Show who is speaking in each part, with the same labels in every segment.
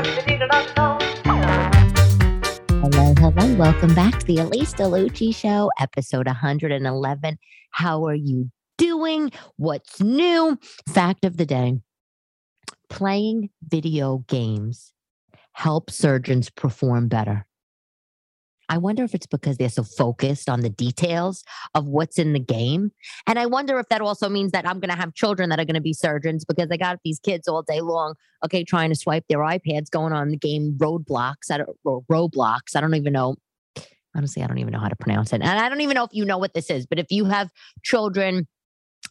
Speaker 1: Hello, hello. Welcome back to the Elyse DeLucci Show, episode 111. How are you doing? What's new? Fact of the day playing video games help surgeons perform better. I wonder if it's because they're so focused on the details of what's in the game. And I wonder if that also means that I'm going to have children that are going to be surgeons because they got these kids all day long, okay, trying to swipe their iPads, going on the game Roadblocks, I don't, or Roblox. I don't even know. Honestly, I don't even know how to pronounce it. And I don't even know if you know what this is, but if you have children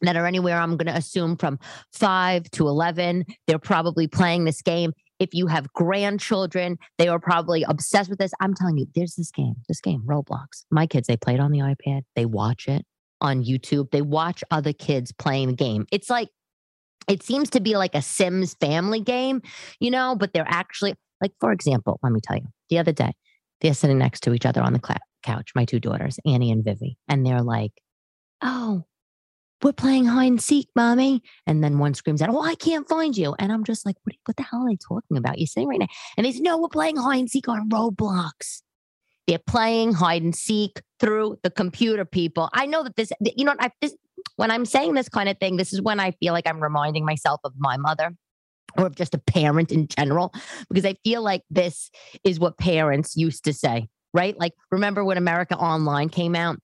Speaker 1: that are anywhere, I'm going to assume from five to 11, they're probably playing this game if you have grandchildren, they are probably obsessed with this. I'm telling you, there's this game, this game, Roblox. My kids, they play it on the iPad, they watch it on YouTube, they watch other kids playing the game. It's like, it seems to be like a Sims family game, you know, but they're actually, like, for example, let me tell you, the other day, they're sitting next to each other on the cl- couch, my two daughters, Annie and Vivi, and they're like, oh, we're playing hide and seek, mommy. And then one screams out, Oh, I can't find you. And I'm just like, what, what the hell are they talking about? You're saying right now. And they say, No, we're playing hide and seek on Roblox. They're playing hide and seek through the computer, people. I know that this, you know, I, this, when I'm saying this kind of thing, this is when I feel like I'm reminding myself of my mother or of just a parent in general, because I feel like this is what parents used to say, right? Like, remember when America Online came out?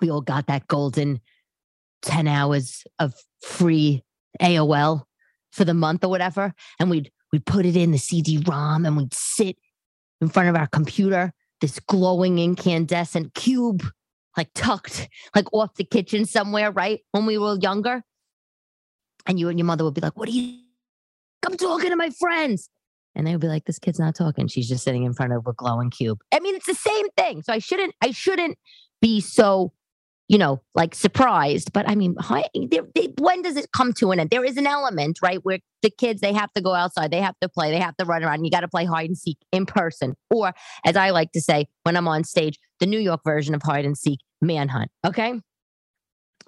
Speaker 1: We all got that golden 10 hours of free AOL for the month or whatever. And we'd we'd put it in the CD-ROM and we'd sit in front of our computer, this glowing incandescent cube, like tucked like off the kitchen somewhere, right? When we were younger. And you and your mother would be like, What are you I'm talking to my friends? And they would be like, This kid's not talking. She's just sitting in front of a glowing cube. I mean, it's the same thing. So I shouldn't, I shouldn't be so you know, like surprised. But I mean, they, they, when does it come to an end? There is an element, right, where the kids they have to go outside, they have to play, they have to run around. You got to play hide and seek in person, or as I like to say when I'm on stage, the New York version of hide and seek, manhunt. Okay,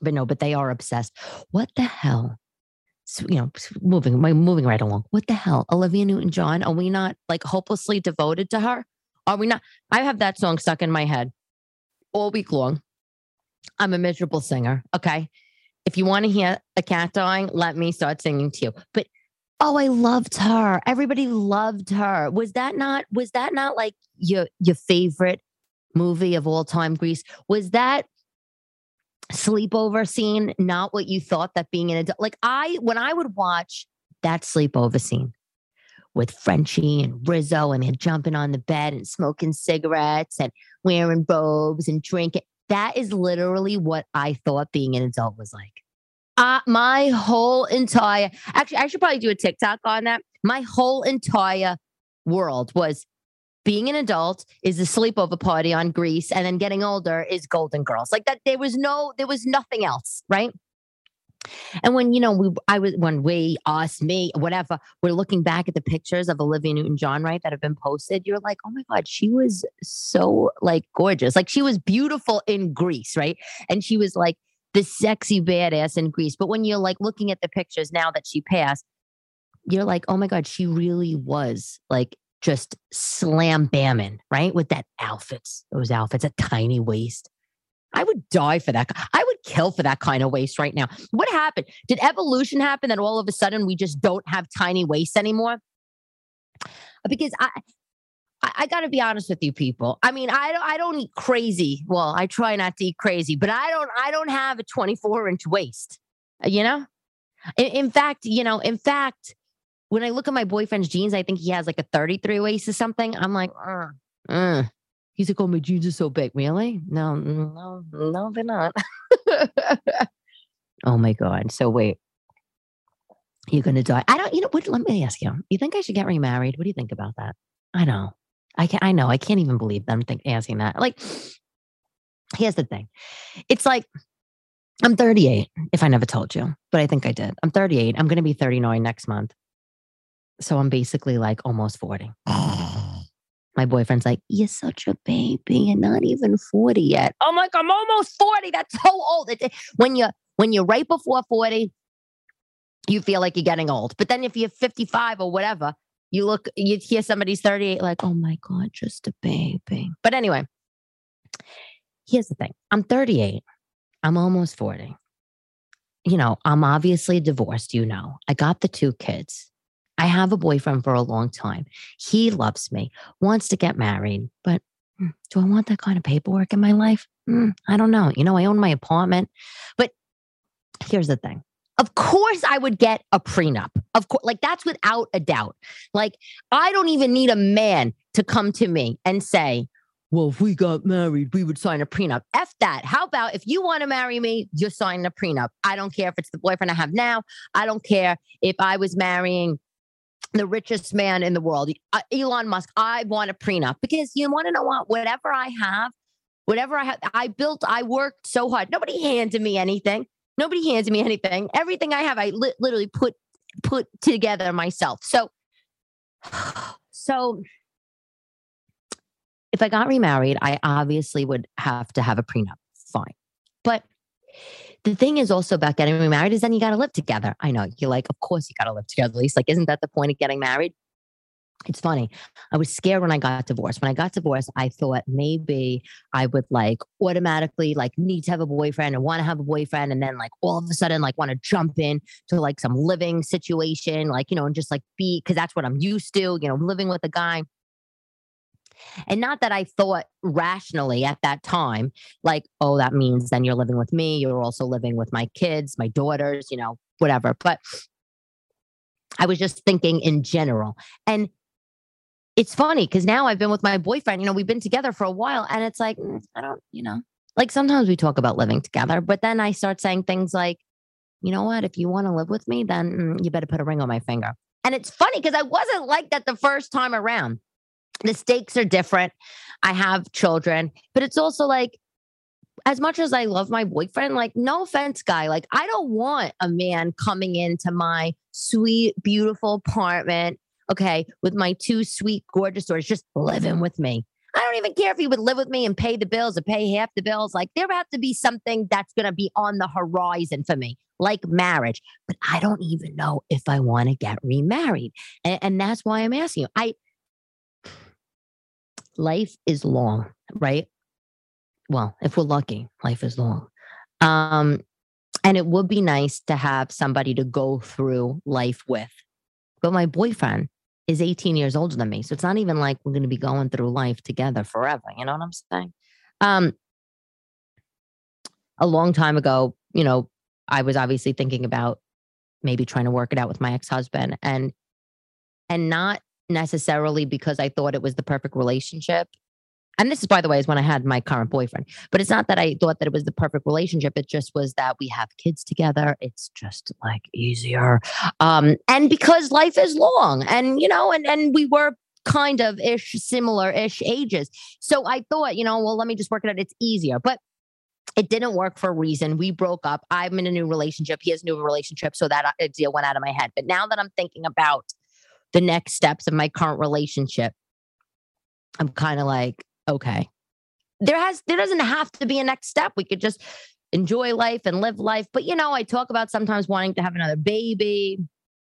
Speaker 1: but no, but they are obsessed. What the hell? So, you know, moving, moving right along. What the hell, Olivia Newton-John? Are we not like hopelessly devoted to her? Are we not? I have that song stuck in my head all week long I'm a miserable singer. Okay. If you want to hear a cat dying, let me start singing to you. But oh, I loved her. Everybody loved her. Was that not was that not like your your favorite movie of all time, Grease? Was that sleepover scene not what you thought that being an adult? Like I when I would watch that sleepover scene with Frenchie and Rizzo and they're jumping on the bed and smoking cigarettes and wearing robes and drinking that is literally what I thought being an adult was like. Uh, my whole entire, actually, I should probably do a TikTok on that. My whole entire world was being an adult is a sleepover party on Grease, and then getting older is Golden Girls. Like that, there was no, there was nothing else, right? And when, you know, we, I was, when we, us, me, whatever, we're looking back at the pictures of Olivia Newton John, right, that have been posted, you're like, oh my God, she was so like gorgeous. Like she was beautiful in Grease, right? And she was like the sexy badass in Grease. But when you're like looking at the pictures now that she passed, you're like, oh my God, she really was like just slam bamming, right? With that outfits, those outfits, a tiny waist. I would die for that. I would kill for that kind of waist right now. What happened? Did evolution happen that all of a sudden we just don't have tiny waists anymore? Because I, I, I got to be honest with you, people. I mean, I don't, I don't eat crazy. Well, I try not to eat crazy, but I don't, I don't have a 24 inch waist. Uh, you know, in, in fact, you know, in fact, when I look at my boyfriend's jeans, I think he has like a 33 waist or something. I'm like, uh, uh, He's like, oh, my jeans are so big. Really? No, no, no, they're not. oh my God. So wait. You're gonna die. I don't, you know what? Let me ask you. You think I should get remarried? What do you think about that? I know. I can not I know. I can't even believe them think, asking that. Like, here's the thing. It's like I'm 38, if I never told you, but I think I did. I'm 38. I'm gonna be 39 next month. So I'm basically like almost 40. my boyfriend's like, You're such a baby. You're not even 40 yet. I'm like, I'm almost 40. That's so old. When you're when you're right before 40, you feel like you're getting old. But then if you're 55 or whatever, You look, you hear somebody's 38, like, oh my God, just a baby. But anyway, here's the thing I'm 38, I'm almost 40. You know, I'm obviously divorced, you know. I got the two kids. I have a boyfriend for a long time. He loves me, wants to get married, but hmm, do I want that kind of paperwork in my life? Mm, I don't know. You know, I own my apartment. But here's the thing of course, I would get a prenup. Of course, like that's without a doubt. Like, I don't even need a man to come to me and say, well, if we got married, we would sign a prenup. F that. How about if you want to marry me, you're signing a prenup? I don't care if it's the boyfriend I have now. I don't care if I was marrying the richest man in the world, uh, Elon Musk. I want a prenup because you want to know what? Whatever I have, whatever I have, I built, I worked so hard. Nobody handed me anything. Nobody handed me anything. Everything I have, I li- literally put put together myself. So, so if I got remarried, I obviously would have to have a prenup. Fine, but the thing is also about getting remarried is then you got to live together. I know you're like, of course you got to live together. At least, like, isn't that the point of getting married? it's funny. I was scared when I got divorced. When I got divorced, I thought maybe I would like automatically like need to have a boyfriend and want to have a boyfriend. And then like all of a sudden, like want to jump in to like some living situation, like, you know, and just like be, cause that's what I'm used to, you know, living with a guy. And not that I thought rationally at that time, like, oh, that means then you're living with me. You're also living with my kids, my daughters, you know, whatever. But I was just thinking in general. And it's funny because now I've been with my boyfriend, you know, we've been together for a while and it's like, mm, I don't, you know, like sometimes we talk about living together, but then I start saying things like, you know what, if you want to live with me, then mm, you better put a ring on my finger. And it's funny because I wasn't like that the first time around. The stakes are different. I have children, but it's also like, as much as I love my boyfriend, like, no offense, guy, like, I don't want a man coming into my sweet, beautiful apartment okay, with my two sweet, gorgeous daughters just living with me. I don't even care if he would live with me and pay the bills or pay half the bills. Like there have to be something that's going to be on the horizon for me, like marriage. But I don't even know if I want to get remarried. And, and that's why I'm asking you. I life is long, right? Well, if we're lucky, life is long. Um, and it would be nice to have somebody to go through life with. But my boyfriend, is 18 years older than me. So it's not even like we're going to be going through life together forever. You know what I'm saying? Um, a long time ago, you know, I was obviously thinking about maybe trying to work it out with my ex-husband and and not necessarily because I thought it was the perfect relationship and this is by the way is when i had my current boyfriend but it's not that i thought that it was the perfect relationship it just was that we have kids together it's just like easier um and because life is long and you know and and we were kind of ish similar ish ages so i thought you know well let me just work it out it's easier but it didn't work for a reason. We broke up. I'm in a new relationship. He has a new relationship. So that idea went out of my head. But now that I'm thinking about the next steps of my current relationship, I'm kind of like, okay. There has there doesn't have to be a next step. We could just enjoy life and live life. But you know, I talk about sometimes wanting to have another baby.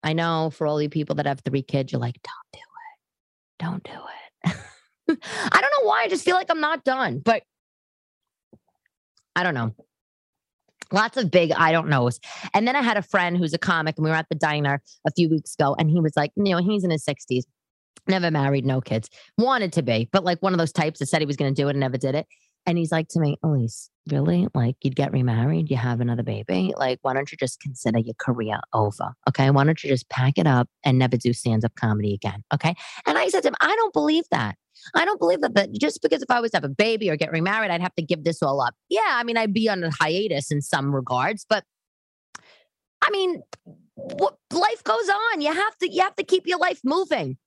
Speaker 1: I know for all you people that have three kids, you're like, don't do it. Don't do it. I don't know why. I just feel like I'm not done, but I don't know. Lots of big I don't knows. And then I had a friend who's a comic, and we were at the diner a few weeks ago, and he was like, you know, he's in his 60s never married, no kids, wanted to be, but like one of those types that said he was going to do it and never did it. And he's like to me, Elyse, really? Like you'd get remarried, you have another baby. Like, why don't you just consider your career over? Okay. Why don't you just pack it up and never do stand up comedy again? Okay. And I said to him, I don't believe that. I don't believe that, that just because if I was to have a baby or get remarried, I'd have to give this all up. Yeah. I mean, I'd be on a hiatus in some regards, but I mean, what, life goes on. You have to, you have to keep your life moving.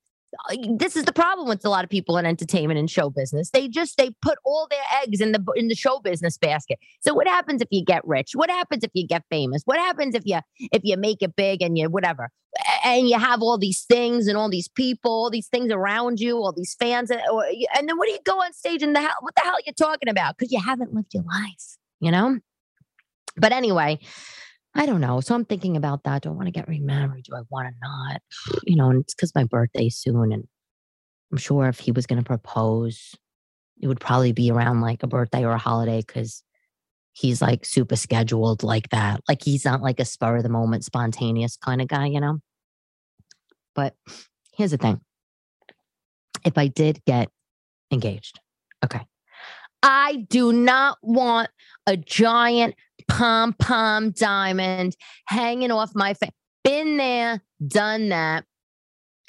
Speaker 1: Uh, this is the problem with a lot of people in entertainment and show business. They just they put all their eggs in the in the show business basket. So what happens if you get rich? What happens if you get famous? What happens if you if you make it big and you whatever? And you have all these things and all these people, all these things around you, all these fans, and, or, and then what do you go on stage and the hell? What the hell are you talking about? Because you haven't lived your life, you know. But anyway, I don't know. So I'm thinking about that. Do I want to get remarried? Do I want to not? You know, and it's because my birthday soon. And I'm sure if he was going to propose, it would probably be around like a birthday or a holiday because he's like super scheduled like that. Like he's not like a spur of the moment, spontaneous kind of guy, you know? But here's the thing if I did get engaged, okay, I do not want a giant pom pom diamond hanging off my face. Been there, done that.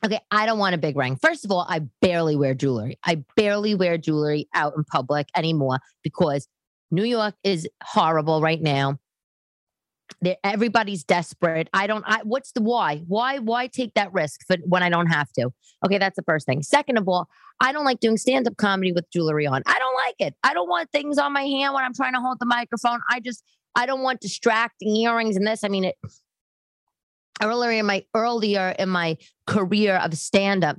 Speaker 1: Okay, I don't want a big ring. First of all, I barely wear jewelry. I barely wear jewelry out in public anymore because New York is horrible right now. They're, everybody's desperate. I don't. I what's the why? Why why take that risk for, when I don't have to? Okay, that's the first thing. Second of all, I don't like doing stand up comedy with jewelry on. I don't like it. I don't want things on my hand when I'm trying to hold the microphone. I just I don't want distracting earrings and this. I mean, it earlier in my earlier in my career of stand up,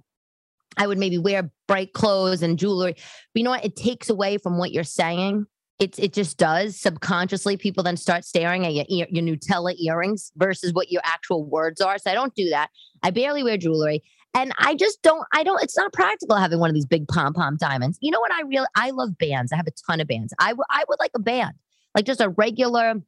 Speaker 1: I would maybe wear bright clothes and jewelry. But you know what? It takes away from what you're saying. It, it just does subconsciously. People then start staring at your your Nutella earrings versus what your actual words are. So I don't do that. I barely wear jewelry, and I just don't. I don't. It's not practical having one of these big pom pom diamonds. You know what? I really I love bands. I have a ton of bands. I, w- I would like a band, like just a regular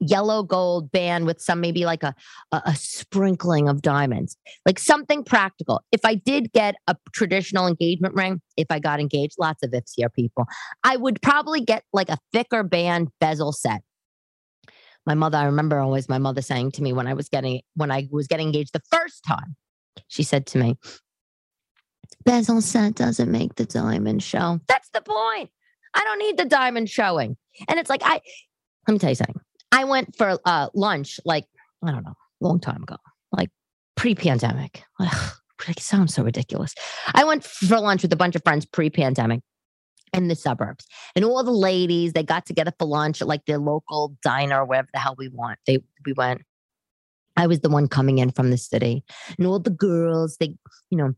Speaker 1: yellow gold band with some maybe like a, a, a sprinkling of diamonds, like something practical. If I did get a traditional engagement ring, if I got engaged, lots of ifs here, people, I would probably get like a thicker band bezel set. My mother, I remember always my mother saying to me when I was getting when I was getting engaged the first time, she said to me, bezel set doesn't make the diamond show. That's the point. I don't need the diamond showing. And it's like I let me tell you something. I went for uh, lunch like I don't know, long time ago, like pre-pandemic. it sounds so ridiculous. I went for lunch with a bunch of friends pre-pandemic in the suburbs, and all the ladies they got together for lunch at like their local diner, wherever the hell we want. They we went. I was the one coming in from the city, and all the girls they you know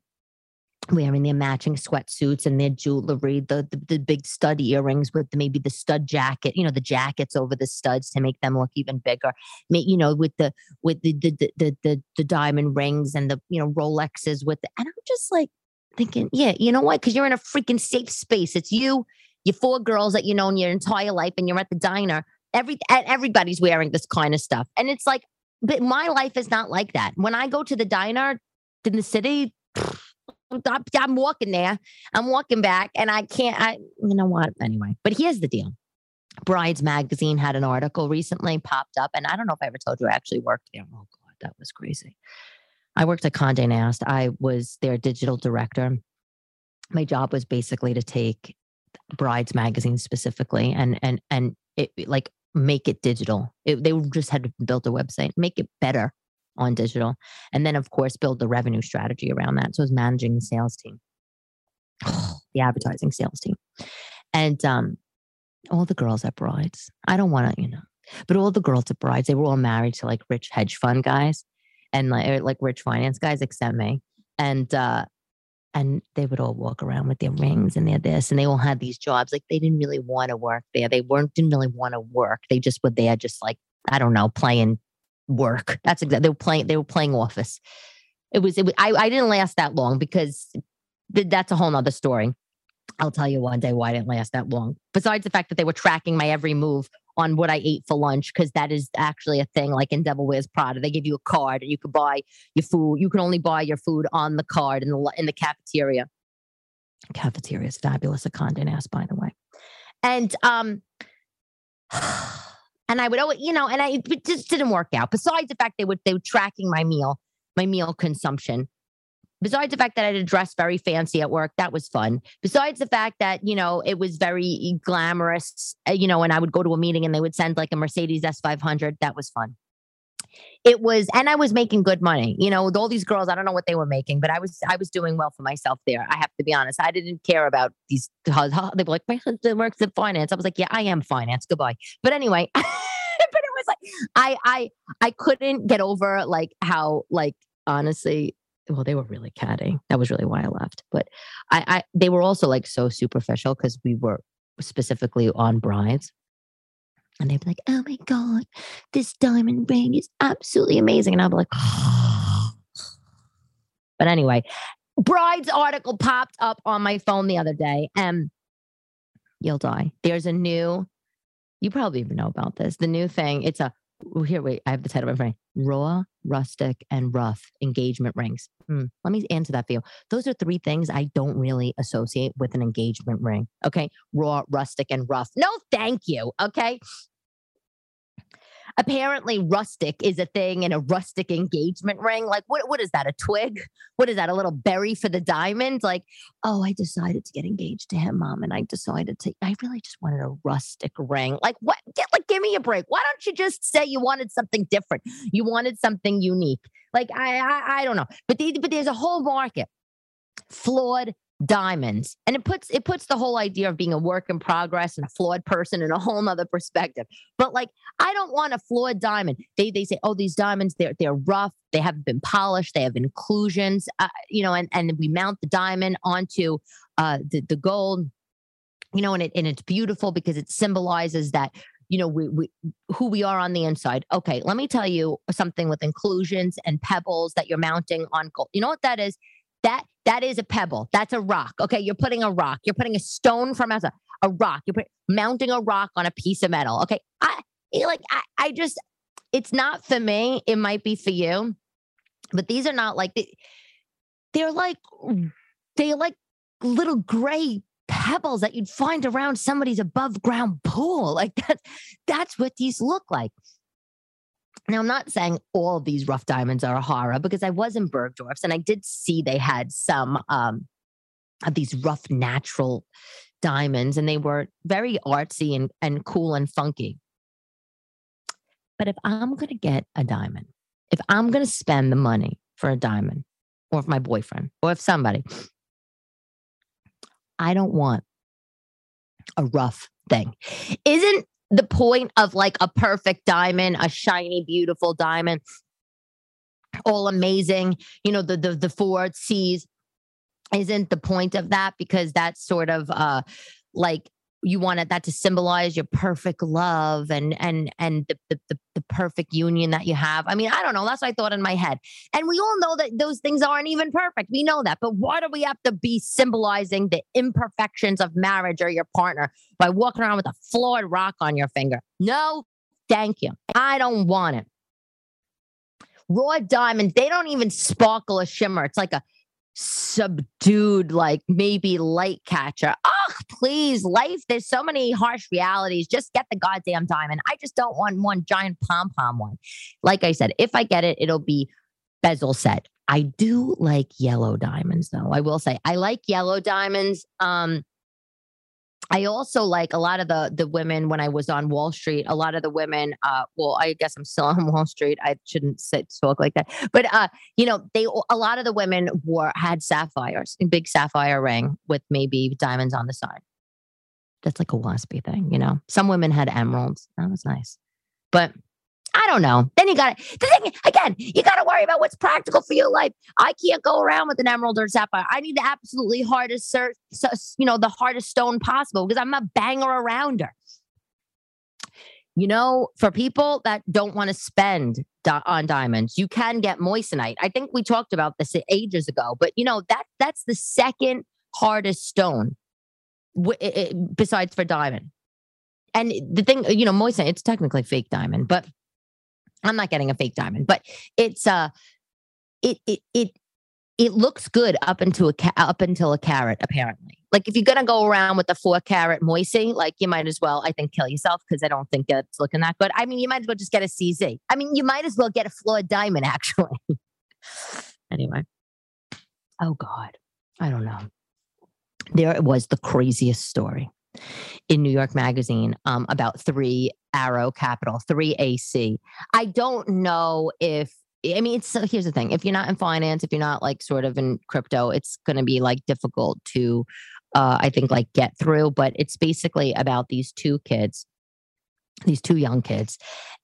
Speaker 1: wearing their matching sweatsuits and their jewelry, the, the, the big stud earrings with maybe the stud jacket, you know, the jackets over the studs to make them look even bigger. You know, with the with the the the the, the diamond rings and the you know Rolexes with the, and I'm just like thinking, yeah, you know what? Because you're in a freaking safe space. It's you, you four girls that you know in your entire life, and you're at the diner. Every everybody's wearing this kind of stuff, and it's like, but my life is not like that. When I go to the diner in the city. Pfft, I'm walking there. I'm walking back, and I can't. I, you know what? Anyway, but here's the deal. Brides Magazine had an article recently popped up, and I don't know if I ever told you I actually worked there. Oh God, that was crazy. I worked at Condé Nast. I was their digital director. My job was basically to take Brides Magazine specifically and and and it like make it digital. It, they just had built a website, make it better on digital. And then, of course, build the revenue strategy around that. So it's managing the sales team, the advertising sales team. And um, all the girls at Brides, I don't want to, you know, but all the girls at Brides, they were all married to like rich hedge fund guys and like, like rich finance guys, except me. And, uh, and they would all walk around with their rings and their this, and they all had these jobs. Like they didn't really want to work there. They weren't didn't really want to work. They just were there, just like I don't know, playing work. That's exactly they were playing. They were playing Office. It was. It was I, I didn't last that long because th- that's a whole nother story. I'll tell you one day why I didn't last that long. Besides the fact that they were tracking my every move on what I ate for lunch, because that is actually a thing. Like in Devil Wears Prada, they give you a card and you could buy your food. You can only buy your food on the card in the in the cafeteria. Cafeteria is fabulous at Condé Nast, by the way. And um And I would always, you know, and I it just didn't work out. Besides the fact they would they were tracking my meal, my meal consumption. Besides the fact that I had to dress very fancy at work, that was fun. Besides the fact that, you know, it was very glamorous, uh, you know, and I would go to a meeting and they would send like a Mercedes S500, that was fun it was and i was making good money you know with all these girls i don't know what they were making but i was i was doing well for myself there i have to be honest i didn't care about these they were like my husband works in finance i was like yeah i am finance goodbye but anyway but it was like i i i couldn't get over like how like honestly well they were really catty that was really why i left but i i they were also like so superficial because we were specifically on brides And they'd be like, oh my God, this diamond ring is absolutely amazing. And I'd be like, but anyway, Bride's article popped up on my phone the other day, and you'll die. There's a new, you probably even know about this. The new thing, it's a, oh, here, wait, I have the title of my friend raw, rustic, and rough engagement rings. Hmm, let me answer that for you. Those are three things I don't really associate with an engagement ring. Okay. Raw, rustic, and rough. No, thank you. Okay apparently rustic is a thing in a rustic engagement ring. Like, what, what is that? A twig? What is that? A little berry for the diamond? Like, oh, I decided to get engaged to him, mom. And I decided to, I really just wanted a rustic ring. Like, what? Get, like, give me a break. Why don't you just say you wanted something different? You wanted something unique. Like, I, I, I don't know. But, the, but there's a whole market. Flawed diamonds and it puts it puts the whole idea of being a work in progress and a flawed person in a whole nother perspective. But like i don't want a flawed diamond. They they say oh these diamonds they're they're rough. They haven't been polished. They have inclusions. Uh, you know and and we mount the diamond onto uh the, the gold you know and it and it's beautiful because it symbolizes that you know we, we who we are on the inside. Okay let me tell you something with inclusions and pebbles that you're mounting on gold. You know what that is that that is a pebble. That's a rock. Okay, you're putting a rock. You're putting a stone from as a, rock. You're put, mounting a rock on a piece of metal. Okay, I like I, I just it's not for me. It might be for you, but these are not like they, they're like they're like little gray pebbles that you'd find around somebody's above ground pool. Like that's that's what these look like. Now, I'm not saying all these rough diamonds are a horror because I was in Bergdorf's and I did see they had some um, of these rough natural diamonds and they were very artsy and, and cool and funky. But if I'm going to get a diamond, if I'm going to spend the money for a diamond or if my boyfriend or if somebody, I don't want a rough thing. Isn't the point of like a perfect diamond, a shiny, beautiful diamond, all amazing, you know, the the the four C's isn't the point of that because that's sort of uh like you wanted that to symbolize your perfect love and and and the, the, the, the, perfect union that you have. I mean i don't know that's what i thought in my head. And we all know that those things aren't even perfect. We know that but why do we have to be symbolizing the imperfections of marriage or your partner by walking around with a flawed rock on your finger? No thank you. I don't want it. Raw diamonds they don't even sparkle or shimmer. It's like a subdued, like maybe light catcher. Oh, please, life, there's so many harsh realities. Just get the goddamn diamond. I just don't want one giant pom pom one. Like I said, if I get it, it'll be bezel set. I do like yellow diamonds though. I will say I like yellow diamonds. Um, I also like a lot of the the women when I was on Wall Street. A lot of the women, uh, well, I guess I'm still on Wall Street. I shouldn't sit talk like that, but uh, you know, they a lot of the women wore had sapphires, a big sapphire ring with maybe diamonds on the side. That's like a waspy thing, you know. Some women had emeralds. That was nice, but I don't know. Then you got to, the thing again, you got to worry about what's practical for your life. I can't go around with an emerald or sapphire. I need the absolutely hardest, you know, the hardest stone possible because I'm a banger around her. You know, for people that don't want to spend di- on diamonds, you can get moissanite. I think we talked about this ages ago, but you know that that's the second hardest stone, w- it, besides for diamond. And the thing, you know, moissanite, it's technically fake diamond, but I'm not getting a fake diamond, but it's uh it it it it looks good up until a ca- up until a carat apparently. Like if you're gonna go around with a four carat moissy, like you might as well, I think, kill yourself because I don't think it's looking that good. I mean, you might as well just get a CZ. I mean, you might as well get a flawed diamond actually. anyway, oh God, I don't know. There it was the craziest story in New York Magazine um, about three Arrow Capital, three AC. I don't know if I mean, it's here's the thing: if you're not in finance, if you're not like sort of in crypto, it's going to be like difficult to, uh, I think, like get through. But it's basically about these two kids, these two young kids,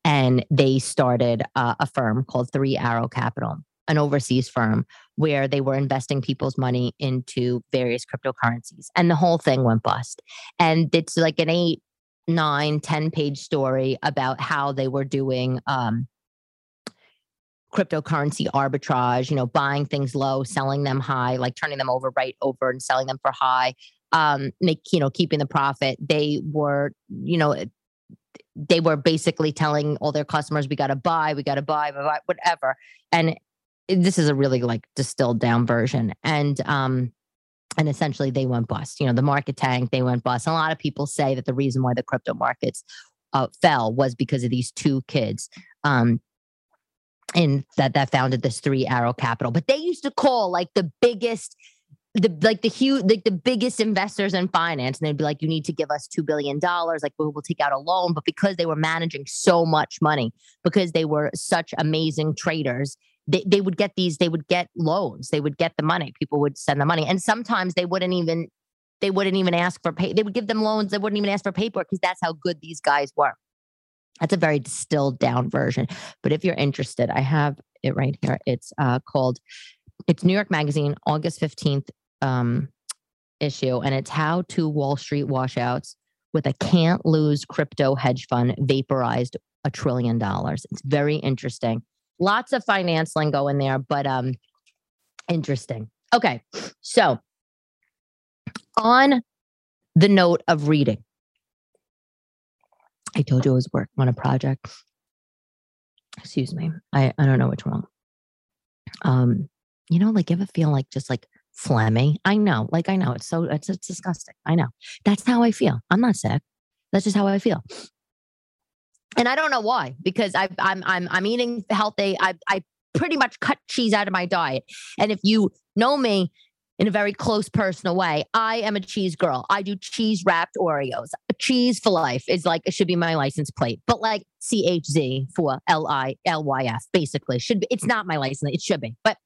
Speaker 1: and they started uh, a firm called Three Arrow Capital, an overseas firm where they were investing people's money into various cryptocurrencies and the whole thing went bust and it's like an eight nine ten page story about how they were doing um, cryptocurrency arbitrage, you know, buying things low, selling them high, like turning them over right over and selling them for high, um, make, you know, keeping the profit. They were, you know, they were basically telling all their customers, we got to buy, we got to buy, buy, whatever. And this is a really like distilled down version. And, um, and essentially they went bust. You know, the market tanked, they went bust. And a lot of people say that the reason why the crypto markets uh, fell was because of these two kids. Um, and that that founded this three arrow capital but they used to call like the biggest the like the huge like the biggest investors in finance and they'd be like you need to give us two billion dollars like we'll take out a loan but because they were managing so much money because they were such amazing traders they, they would get these they would get loans they would get the money people would send the money and sometimes they wouldn't even they wouldn't even ask for pay they would give them loans they wouldn't even ask for paperwork because that's how good these guys were. That's a very distilled down version but if you're interested i have it right here it's uh, called it's new york magazine august 15th um, issue and it's how two wall street washouts with a can't lose crypto hedge fund vaporized a trillion dollars. It's very interesting Lots of finance lingo in there, but um interesting. Okay. So on the note of reading, I told you I was working on a project. Excuse me. I, I don't know what's wrong. Um, you know, like ever feel like just like phlegmy? I know, like I know it's so it's, it's disgusting. I know. That's how I feel. I'm not sick. That's just how I feel and I don't know why because I, I'm I'm I'm eating healthy. I I pretty much cut cheese out of my diet, and if you know me in a very close personal way, I am a cheese girl. I do cheese wrapped Oreos. Cheese for life is like it should be my license plate, but like CHZ for L I L Y F basically should be. It's not my license. It should be, but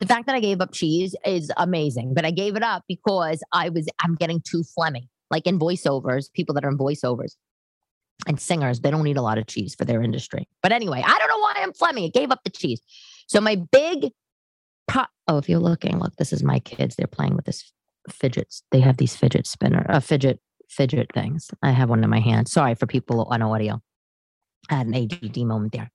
Speaker 1: the fact that I gave up cheese is amazing. But I gave it up because I was I'm getting too phlegmy. Like in voiceovers, people that are in voiceovers, and singers, they don't eat a lot of cheese for their industry. But anyway, I don't know why I'm Fleming. It gave up the cheese. So my big pro- oh, if you're looking, look, this is my kids. They're playing with this fidgets. They have these fidget spinner, uh, fidget fidget things. I have one in my hand. Sorry for people on audio. I had an ADD moment there.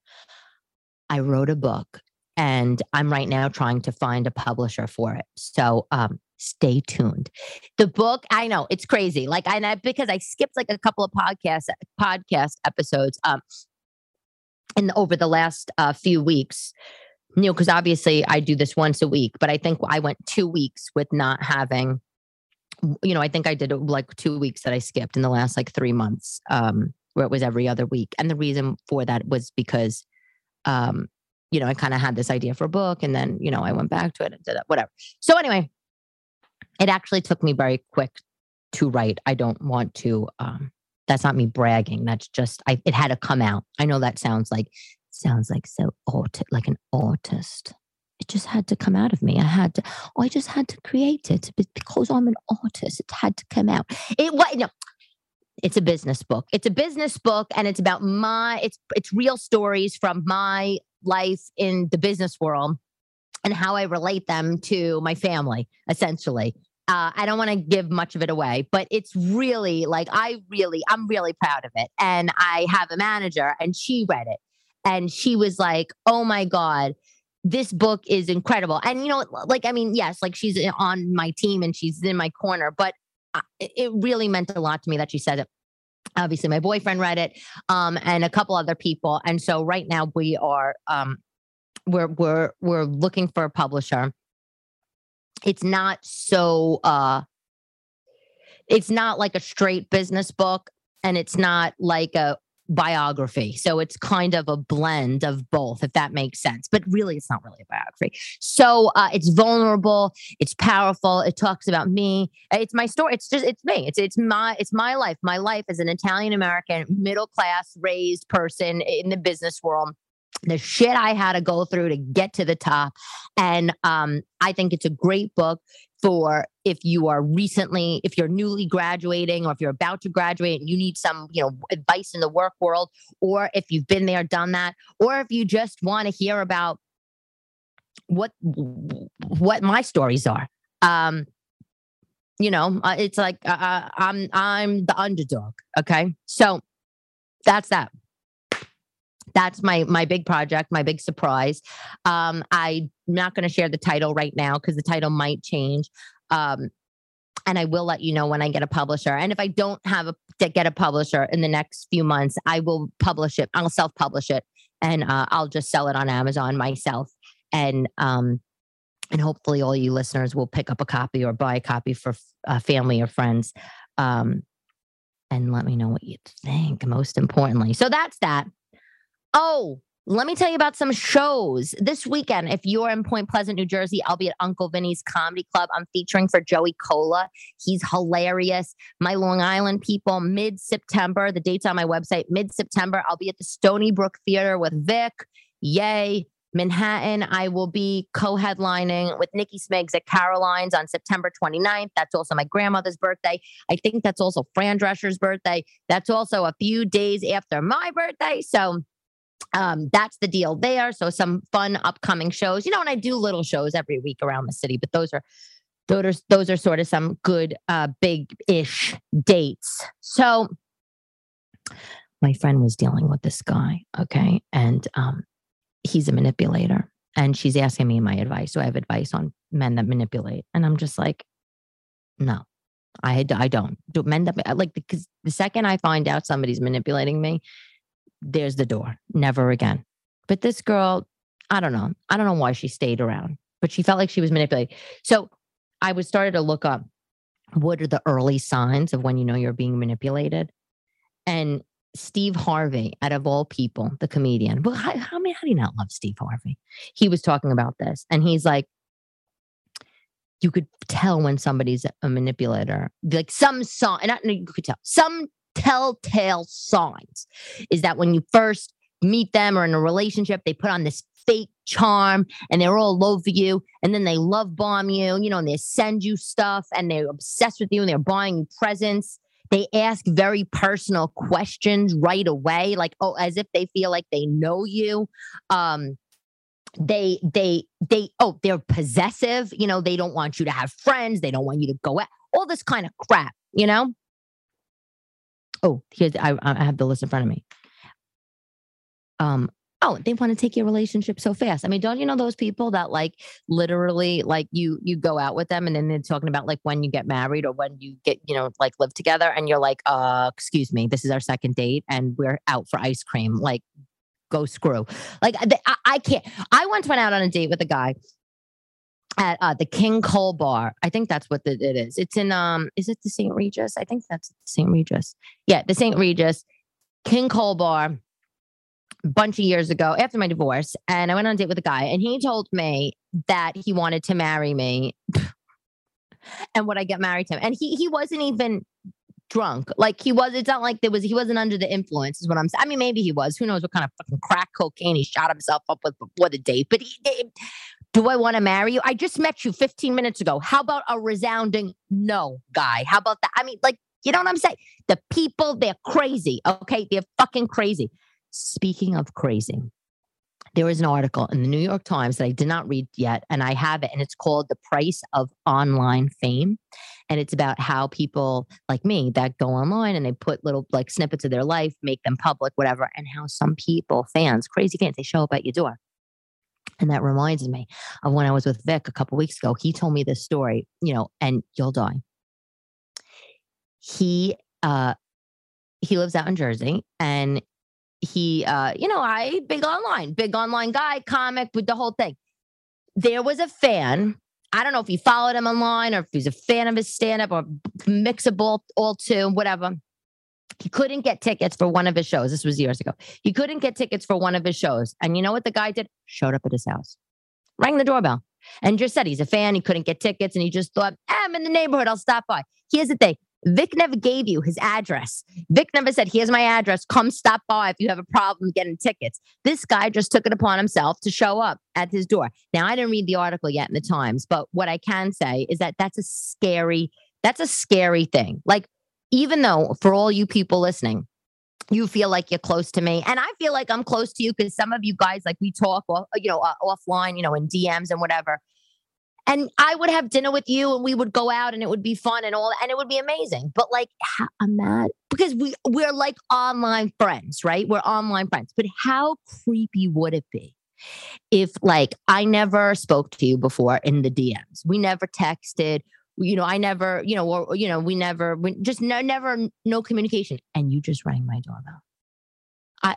Speaker 1: I wrote a book and I'm right now trying to find a publisher for it. So um, stay tuned. The book, I know it's crazy. Like I, because I skipped like a couple of podcast podcast episodes um in over the last uh, few weeks. You know, because obviously I do this once a week, but I think I went two weeks with not having. You know, I think I did like two weeks that I skipped in the last like three months, um, where it was every other week. And the reason for that was because um, you know, I kind of had this idea for a book and then, you know, I went back to it and did it, whatever. So anyway, it actually took me very quick to write. I don't want to, um, that's not me bragging. That's just, I, it had to come out. I know that sounds like, sounds like so aut- like an artist. It just had to come out of me. I had to, I just had to create it because I'm an artist. It had to come out. It was, no, it's a business book. It's a business book and it's about my, it's, it's real stories from my life in the business world and how I relate them to my family, essentially. Uh, I don't want to give much of it away, but it's really like I really, I'm really proud of it. And I have a manager and she read it and she was like, oh my God, this book is incredible. And, you know, like, I mean, yes, like she's on my team and she's in my corner, but it really meant a lot to me that she said it obviously my boyfriend read it um, and a couple other people and so right now we are um, we're we're we're looking for a publisher it's not so uh it's not like a straight business book and it's not like a biography. So it's kind of a blend of both, if that makes sense. But really, it's not really a biography. So uh, it's vulnerable. It's powerful. It talks about me. It's my story. It's just it's me. It's it's my it's my life. My life as an Italian American, middle class, raised person in the business world the shit I had to go through to get to the top. And um, I think it's a great book for if you are recently, if you're newly graduating or if you're about to graduate and you need some, you know, advice in the work world, or if you've been there, done that, or if you just want to hear about what what my stories are. Um, You know, uh, it's like uh, uh, I'm I'm the underdog. Okay, so that's that. That's my my big project, my big surprise. Um, I'm not going to share the title right now because the title might change. Um, and I will let you know when I get a publisher. And if I don't have a get a publisher in the next few months, I will publish it. I'll self publish it, and uh, I'll just sell it on Amazon myself. And um, and hopefully, all you listeners will pick up a copy or buy a copy for uh, family or friends. Um, and let me know what you think. Most importantly, so that's that. Oh, let me tell you about some shows this weekend. If you're in Point Pleasant, New Jersey, I'll be at Uncle Vinnie's Comedy Club. I'm featuring for Joey Kola. He's hilarious. My Long Island people, mid September, the date's on my website, mid September, I'll be at the Stony Brook Theater with Vic. Yay. Manhattan, I will be co headlining with Nikki Smiggs at Caroline's on September 29th. That's also my grandmother's birthday. I think that's also Fran Drescher's birthday. That's also a few days after my birthday. So, um, that's the deal there. So some fun upcoming shows, you know, and I do little shows every week around the city, but those are those are those are sort of some good uh big ish dates. So my friend was dealing with this guy, okay, and um he's a manipulator. And she's asking me my advice. So I have advice on men that manipulate. And I'm just like, no, I, I don't do men that like because the second I find out somebody's manipulating me, there's the door. Never again. But this girl, I don't know. I don't know why she stayed around, but she felt like she was manipulated. So I was started to look up what are the early signs of when you know you're being manipulated. And Steve Harvey, out of all people, the comedian. Well, how, how, how do you not love Steve Harvey? He was talking about this, and he's like, you could tell when somebody's a manipulator. Like some song, and you could tell some telltale signs is that when you first meet them or in a relationship, they put on this fake charm and they're all over you and then they love bomb you, you know, and they send you stuff and they're obsessed with you and they're buying you presents. They ask very personal questions right away, like, oh, as if they feel like they know you. Um, they they they oh they're possessive you know they don't want you to have friends they don't want you to go out all this kind of crap you know Oh, here's I, I have the list in front of me. Um, oh, they want to take your relationship so fast. I mean, don't you know those people that like literally like you you go out with them and then they're talking about like when you get married or when you get, you know, like live together and you're like, uh, excuse me, this is our second date and we're out for ice cream. Like go screw. Like I, I can't. I once went out on a date with a guy at uh, the King Cole Bar. I think that's what the, it is. It's in um, is it the St. Regis? I think that's the St. Regis. Yeah, the St. Regis King Cole Bar. A bunch of years ago, after my divorce, and I went on a date with a guy, and he told me that he wanted to marry me, and would I get married to him? And he he wasn't even drunk. Like he was, it's not like there was, he wasn't under the influence, is what I'm saying. I mean, maybe he was. Who knows what kind of fucking crack cocaine he shot himself up with before the date. But he, do I want to marry you? I just met you 15 minutes ago. How about a resounding no, guy? How about that? I mean, like, you know what I'm saying? The people, they're crazy. Okay. They're fucking crazy. Speaking of crazy, there was an article in the New York Times that I did not read yet, and I have it, and it's called The Price of Online Fame. And it's about how people like me that go online and they put little like snippets of their life, make them public, whatever, and how some people, fans, crazy fans, they show up at your door and that reminds me of when I was with Vic a couple weeks ago. He told me this story, you know, and you'll die. He uh he lives out in Jersey and he uh, you know, I big online, big online guy, comic with the whole thing. There was a fan. I don't know if he followed him online or if he's a fan of his stand-up or mix of both, all two, whatever. He couldn't get tickets for one of his shows. This was years ago. He couldn't get tickets for one of his shows. And you know what the guy did? Showed up at his house, rang the doorbell, and just said he's a fan. He couldn't get tickets. And he just thought, eh, I'm in the neighborhood. I'll stop by. Here's the thing Vic never gave you his address. Vic never said, Here's my address. Come stop by if you have a problem getting tickets. This guy just took it upon himself to show up at his door. Now, I didn't read the article yet in the Times, but what I can say is that that's a scary, that's a scary thing. Like, even though for all you people listening, you feel like you're close to me and i feel like i'm close to you because some of you guys like we talk you know offline you know in dms and whatever and I would have dinner with you and we would go out and it would be fun and all and it would be amazing. But like I'm mad because we we're like online friends, right? We're online friends. But how creepy would it be if like I never spoke to you before in the DMs? We never texted, you know, I never, you know, or you know, we never we just never no communication and you just rang my doorbell. I,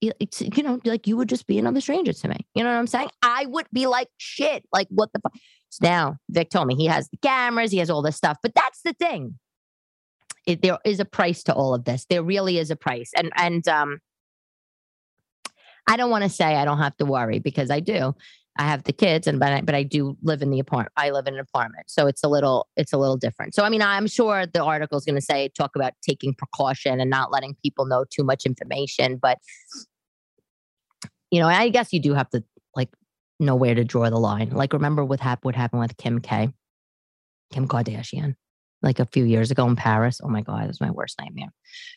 Speaker 1: it's you know like you would just be another stranger to me you know what i'm saying? I would be like shit like what the fuck so now vic told me he has the cameras he has all this stuff but that's the thing. It, there is a price to all of this. There really is a price and and um i don't want to say i don't have to worry because i do i have the kids and but I, but I do live in the apartment i live in an apartment. So it's a little it's a little different. So i mean i'm sure the article is going to say talk about taking precaution and not letting people know too much information but you know, I guess you do have to like know where to draw the line. Like remember what happened what happened with Kim K, Kim Kardashian, like a few years ago in Paris. Oh my God, it was my worst nightmare.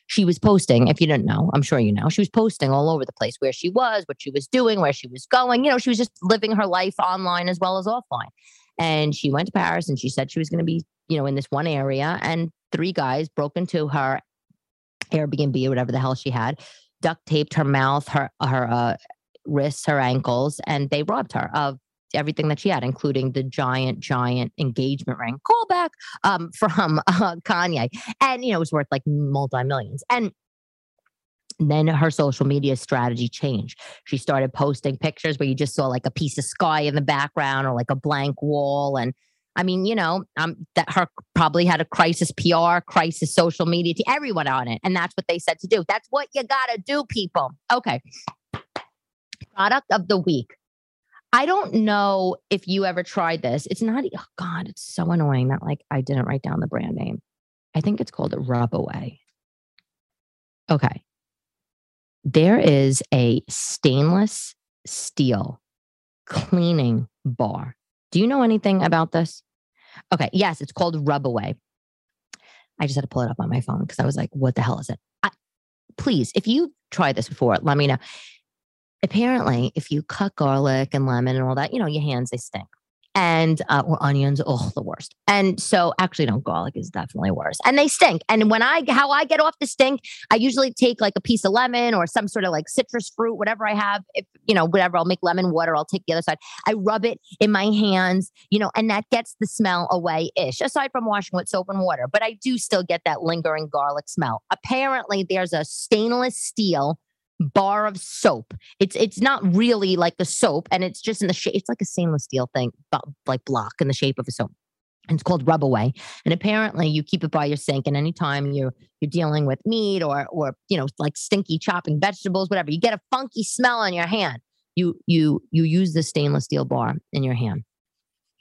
Speaker 1: She was posting, if you didn't know, I'm sure you know, she was posting all over the place where she was, what she was doing, where she was going. You know, she was just living her life online as well as offline. And she went to Paris and she said she was going to be, you know, in this one area. And three guys broke into her Airbnb or whatever the hell she had, duct taped her mouth, her her uh, wrists, her ankles, and they robbed her of everything that she had, including the giant, giant engagement ring. Callback um, from uh, Kanye, and you know it was worth like multi millions. And then her social media strategy changed. She started posting pictures where you just saw like a piece of sky in the background or like a blank wall. And I mean, you know, um, that her probably had a crisis PR, crisis social media to everyone on it. And that's what they said to do. That's what you got to do, people. Okay product of the week. I don't know if you ever tried this. It's not, oh God, it's so annoying that like I didn't write down the brand name. I think it's called Rub Away. Okay. There is a stainless steel cleaning bar. Do you know anything about this? Okay. Yes, it's called Rub Away. I just had to pull it up on my phone because I was like, what the hell is it? I, please, if you try this before, let me know apparently if you cut garlic and lemon and all that, you know, your hands, they stink. And uh, or onions, oh, the worst. And so, actually, no, garlic is definitely worse. And they stink. And when I, how I get off the stink, I usually take like a piece of lemon or some sort of like citrus fruit, whatever I have. If you know, whatever, I'll make lemon water. I'll take the other side. I rub it in my hands, you know, and that gets the smell away ish. Aside from washing with soap and water, but I do still get that lingering garlic smell. Apparently, there's a stainless steel bar of soap. It's it's not really like a soap, and it's just in the shape. It's like a stainless steel thing, but like block in the shape of a soap. And it's called Rub Away. And apparently, you keep it by your sink, and anytime you're you're dealing with meat or or you know like stinky chopping vegetables, whatever, you get a funky smell on your hand. You you you use the stainless steel bar in your hand,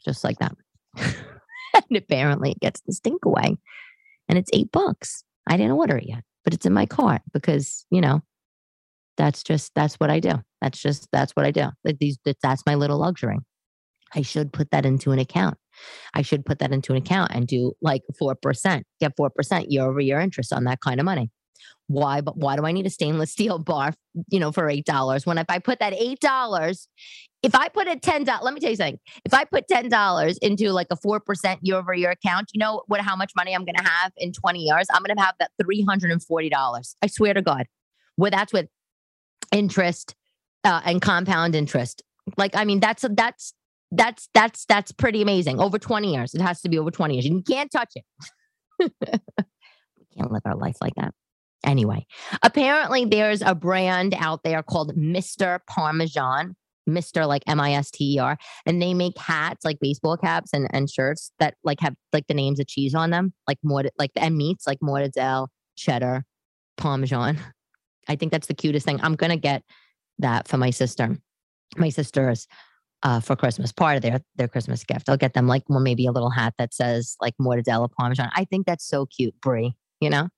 Speaker 1: just like that. and apparently, it gets the stink away. And it's eight bucks. I didn't order it yet, but it's in my cart because you know that's just that's what I do. That's just that's what I do. These that's my little luxury. I should put that into an account. I should put that into an account and do like 4%, get 4% year over year interest on that kind of money. Why, but why do I need a stainless steel bar, you know, for $8 when if I put that $8, if I put a $10, let me tell you something. If I put $10 into like a 4% year over year account, you know what, how much money I'm going to have in 20 years? I'm going to have that $340. I swear to God. Well, that's with interest uh, and compound interest. Like, I mean, that's that's that's that's that's pretty amazing. Over 20 years. It has to be over 20 years. You can't touch it. we can't live our life like that. Anyway, apparently there's a brand out there called Mr. Parmesan. Mr. like M-I-S-T-E-R. And they make hats like baseball caps and, and shirts that like have like the names of cheese on them, like more like and meats like mortadella, cheddar, parmesan. I think that's the cutest thing. I'm gonna get that for my sister. My sister's uh, for Christmas, part of their their Christmas gift. I'll get them like well, maybe a little hat that says like mortadella parmesan. I think that's so cute, Brie. You know,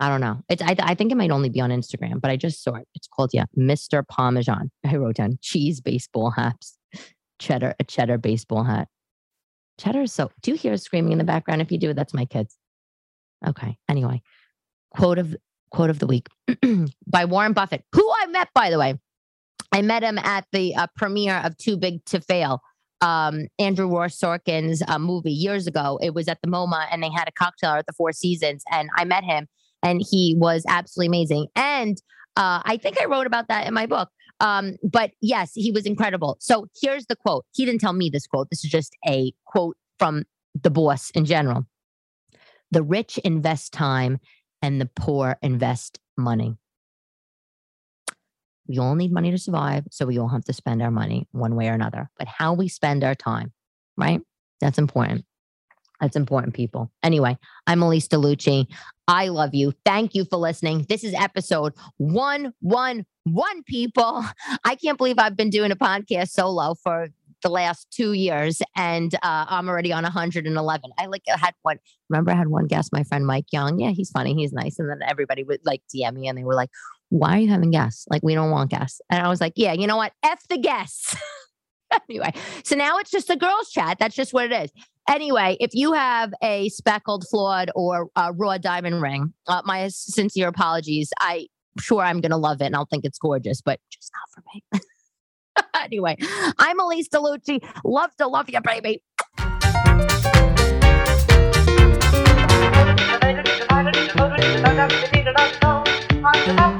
Speaker 1: I don't know. It's I, I think it might only be on Instagram, but I just saw it. It's called yeah, Mr. Parmesan. I wrote down cheese baseball hats, cheddar a cheddar baseball hat. Cheddar is so. Do you hear screaming in the background? If you do, that's my kids. Okay. Anyway, quote of quote of the week by Warren Buffett, who I met, by the way. I met him at the uh, premiere of Too Big to Fail um, Andrew Ross Sorkin's uh, movie years ago. It was at the MoMA, and they had a cocktail at the Four Seasons, and I met him, and he was absolutely amazing. And uh, I think I wrote about that in my book. Um, but yes, he was incredible. So here's the quote. He didn't tell me this quote. This is just a quote from the boss in general. The rich invest time and the poor invest money. We all need money to survive. So we all have to spend our money one way or another. But how we spend our time, right? That's important. That's important, people. Anyway, I'm Elyse DeLucci. I love you. Thank you for listening. This is episode 111, people. I can't believe I've been doing a podcast solo for the last two years and uh, I'm already on 111. I like I had one, remember I had one guest, my friend Mike Young. Yeah, he's funny. He's nice. And then everybody would like DM me and they were like, why are you having guests? Like, we don't want guests. And I was like, yeah, you know what? F the guests. anyway, so now it's just a girls chat. That's just what it is. Anyway, if you have a speckled, flawed, or a raw diamond ring, uh, my sincere apologies. I sure I'm going to love it and I'll think it's gorgeous, but just not for me. anyway, I'm Elyse DeLucci. Love to love you, baby. I'm